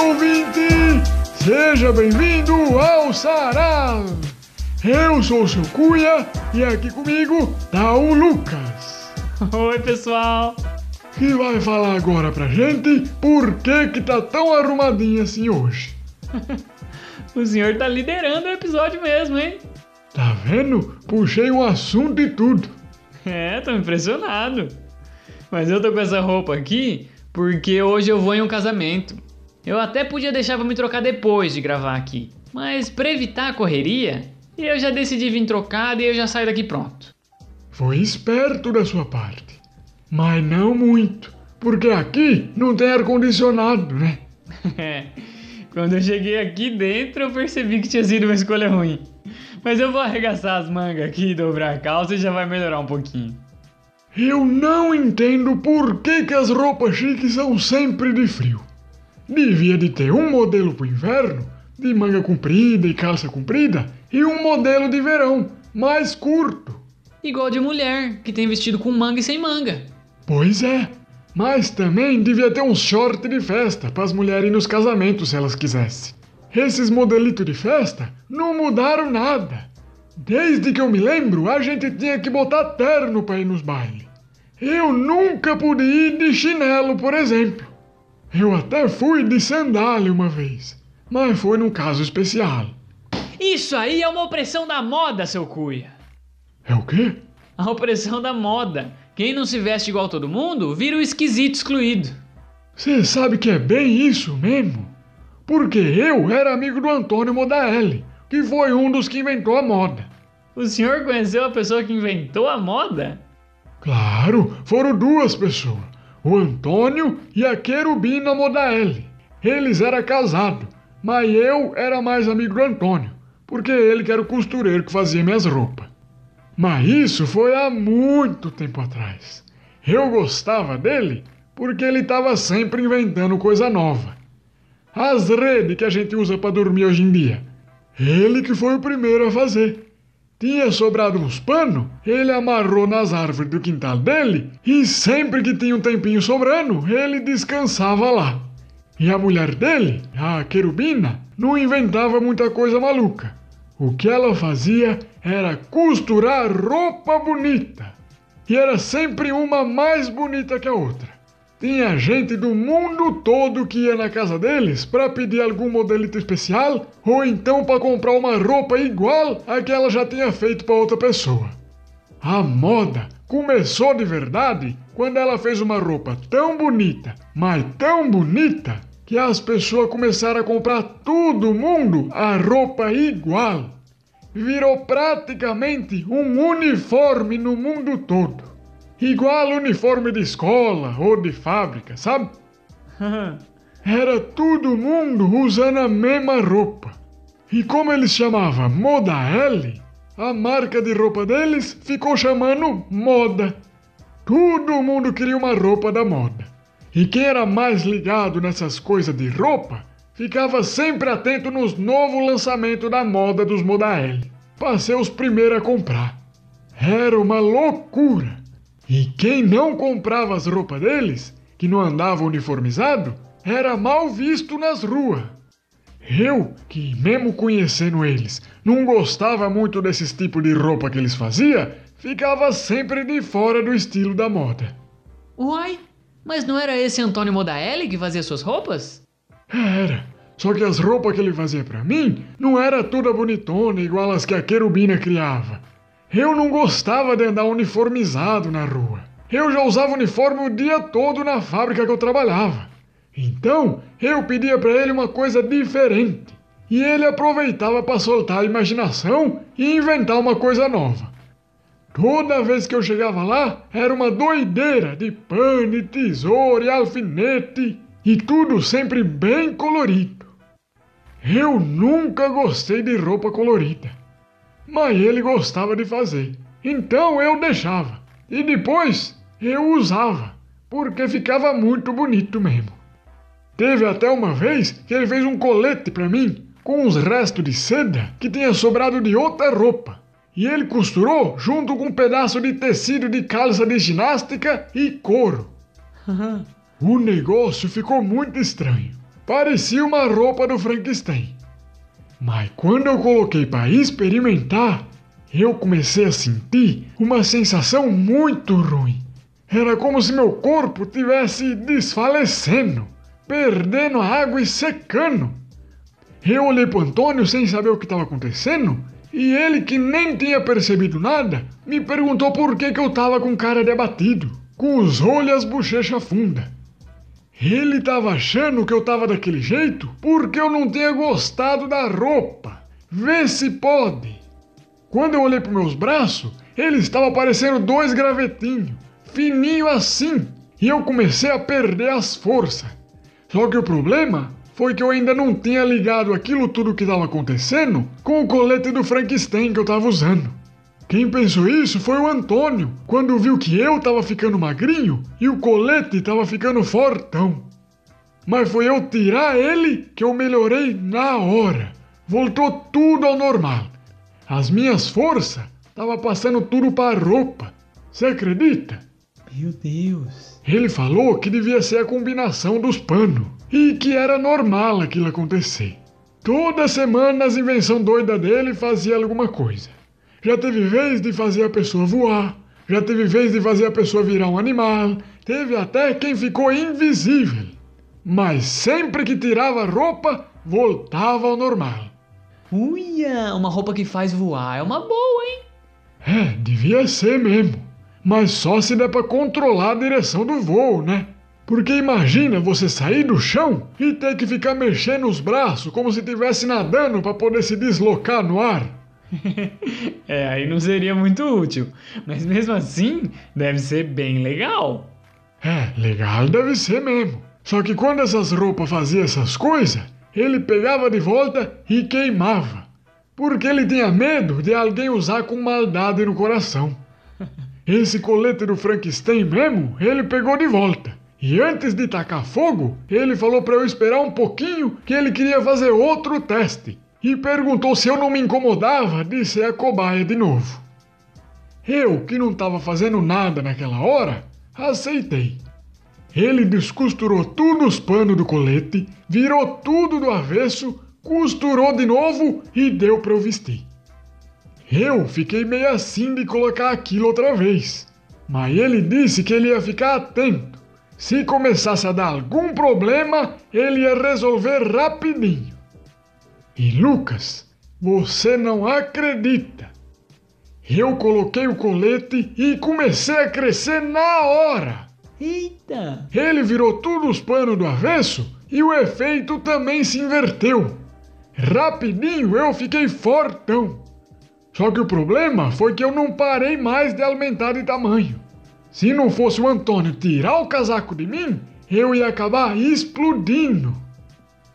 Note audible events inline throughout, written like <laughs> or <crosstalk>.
ouvinte! Seja bem-vindo ao Sarau! Eu sou o seu Cuia e aqui comigo tá o Lucas. <laughs> Oi, pessoal! Que vai falar agora pra gente por que que tá tão arrumadinho assim hoje. <laughs> o senhor tá liderando o episódio mesmo, hein? Tá vendo? Puxei um assunto e tudo. É, tô impressionado. Mas eu tô com essa roupa aqui porque hoje eu vou em um casamento. Eu até podia deixar pra me trocar depois de gravar aqui, mas para evitar a correria, eu já decidi vir trocado e eu já saio daqui pronto. Foi esperto da sua parte, mas não muito, porque aqui não tem ar-condicionado, né? <laughs> Quando eu cheguei aqui dentro eu percebi que tinha sido uma escolha ruim. Mas eu vou arregaçar as mangas aqui, dobrar a calça e já vai melhorar um pouquinho. Eu não entendo por que, que as roupas chiques são sempre de frio. Devia de ter um modelo pro inverno, de manga comprida e calça comprida, e um modelo de verão, mais curto. Igual de mulher, que tem vestido com manga e sem manga. Pois é, mas também devia ter um short de festa para as mulheres ir nos casamentos se elas quisessem. Esses modelitos de festa não mudaram nada. Desde que eu me lembro, a gente tinha que botar terno para ir nos bailes. Eu nunca pude ir de chinelo, por exemplo. Eu até fui de sandália uma vez, mas foi num caso especial. Isso aí é uma opressão da moda, seu cuia. É o quê? A opressão da moda. Quem não se veste igual todo mundo vira o esquisito excluído. Você sabe que é bem isso mesmo? Porque eu era amigo do Antônio Modaelli, que foi um dos que inventou a moda. O senhor conheceu a pessoa que inventou a moda? Claro, foram duas pessoas o Antônio e a Querubina Modaelli. Eles eram casados, mas eu era mais amigo do Antônio, porque ele que era o costureiro que fazia minhas roupas. Mas isso foi há muito tempo atrás. Eu gostava dele porque ele estava sempre inventando coisa nova. As redes que a gente usa para dormir hoje em dia. Ele que foi o primeiro a fazer. Tinha sobrado uns panos, ele amarrou nas árvores do quintal dele e sempre que tinha um tempinho sobrando, ele descansava lá. E a mulher dele, a querubina, não inventava muita coisa maluca. O que ela fazia era costurar roupa bonita. E era sempre uma mais bonita que a outra. Tinha gente do mundo todo que ia na casa deles para pedir algum modelito especial ou então para comprar uma roupa igual a que ela já tinha feito para outra pessoa. A moda começou de verdade quando ela fez uma roupa tão bonita, mas tão bonita, que as pessoas começaram a comprar todo mundo a roupa igual. Virou praticamente um uniforme no mundo todo. Igual uniforme de escola ou de fábrica, sabe? <laughs> Era todo mundo usando a mesma roupa. E como eles chamavam Moda L, a marca de roupa deles ficou chamando Moda. Todo mundo queria uma roupa da moda. E quem era mais ligado nessas coisas de roupa ficava sempre atento nos novos lançamentos da moda dos Moda L, para ser os primeiros a comprar. Era uma loucura. E quem não comprava as roupas deles, que não andava uniformizado, era mal visto nas ruas. Eu, que mesmo conhecendo eles, não gostava muito desses tipos de roupa que eles faziam, ficava sempre de fora do estilo da moda. Uai, mas não era esse Antônio Modaelli que fazia suas roupas? Era. Só que as roupas que ele fazia para mim não era toda bonitona igual as que a querubina criava. Eu não gostava de andar uniformizado na rua. Eu já usava uniforme o dia todo na fábrica que eu trabalhava. Então eu pedia para ele uma coisa diferente. E ele aproveitava para soltar a imaginação e inventar uma coisa nova. Toda vez que eu chegava lá, era uma doideira de pano, tesoura e alfinete, e tudo sempre bem colorido. Eu nunca gostei de roupa colorida mas ele gostava de fazer. Então eu deixava. E depois eu usava, porque ficava muito bonito mesmo. Teve até uma vez que ele fez um colete para mim com uns restos de seda que tinha sobrado de outra roupa. E ele costurou junto com um pedaço de tecido de calça de ginástica e couro. o negócio ficou muito estranho, parecia uma roupa do Frankenstein. Mas quando eu coloquei para experimentar, eu comecei a sentir uma sensação muito ruim. Era como se meu corpo tivesse desfalecendo, perdendo a água e secando. Eu olhei para Antônio sem saber o que estava acontecendo e ele, que nem tinha percebido nada, me perguntou por que, que eu estava com cara de abatido, com os olhos e as bochechas fundas. Ele estava achando que eu estava daquele jeito porque eu não tinha gostado da roupa. Vê se pode. Quando eu olhei para meus braços, eles estavam parecendo dois gravetinhos, fininho assim, e eu comecei a perder as forças. Só que o problema foi que eu ainda não tinha ligado aquilo tudo que estava acontecendo com o colete do Frankenstein que eu estava usando. Quem pensou isso foi o Antônio, quando viu que eu estava ficando magrinho e o colete estava ficando fortão. Mas foi eu tirar ele que eu melhorei na hora. Voltou tudo ao normal. As minhas forças estavam passando tudo para roupa. Você acredita? Meu Deus. Ele falou que devia ser a combinação dos panos e que era normal aquilo acontecer. Toda semana as invenções doidas dele fazia alguma coisa. Já teve vez de fazer a pessoa voar, já teve vez de fazer a pessoa virar um animal, teve até quem ficou invisível. Mas sempre que tirava a roupa, voltava ao normal. Uia, uma roupa que faz voar é uma boa, hein? É, devia ser mesmo. Mas só se der para controlar a direção do voo, né? Porque imagina você sair do chão e ter que ficar mexendo os braços como se estivesse nadando para poder se deslocar no ar. <laughs> é, aí não seria muito útil. Mas mesmo assim, deve ser bem legal. É, legal deve ser mesmo. Só que quando essas roupas faziam essas coisas, ele pegava de volta e queimava. Porque ele tinha medo de alguém usar com maldade no coração. <laughs> Esse colete do Frankenstein mesmo, ele pegou de volta. E antes de tacar fogo, ele falou para eu esperar um pouquinho que ele queria fazer outro teste. E perguntou se eu não me incomodava de ser a cobaia de novo. Eu, que não estava fazendo nada naquela hora, aceitei. Ele descosturou tudo os panos do colete, virou tudo do avesso, costurou de novo e deu para eu vestir. Eu fiquei meio assim de colocar aquilo outra vez, mas ele disse que ele ia ficar atento se começasse a dar algum problema, ele ia resolver rapidinho. E Lucas, você não acredita. Eu coloquei o colete e comecei a crescer na hora. Eita! Ele virou tudo os panos do avesso e o efeito também se inverteu. Rapidinho eu fiquei fortão. Só que o problema foi que eu não parei mais de aumentar de tamanho. Se não fosse o Antônio tirar o casaco de mim, eu ia acabar explodindo.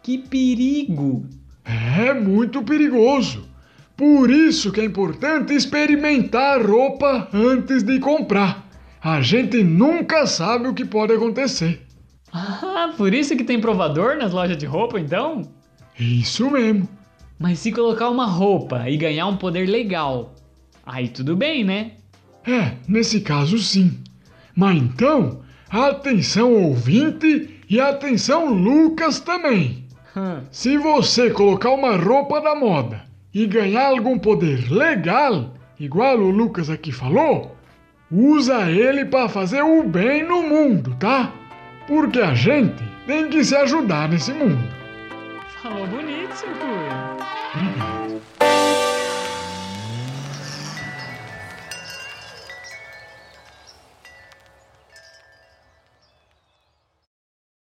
Que perigo! É muito perigoso. Por isso que é importante experimentar roupa antes de comprar. A gente nunca sabe o que pode acontecer. Ah, por isso que tem provador nas lojas de roupa, então? Isso mesmo. Mas se colocar uma roupa e ganhar um poder legal, aí tudo bem, né? É, nesse caso sim. Mas então, atenção ouvinte e atenção Lucas também. Hum. <laughs> Se você colocar uma roupa da moda e ganhar algum poder legal, igual o Lucas aqui falou, usa ele para fazer o bem no mundo, tá? Porque a gente tem que se ajudar nesse mundo. Falou bonito, seu Obrigado.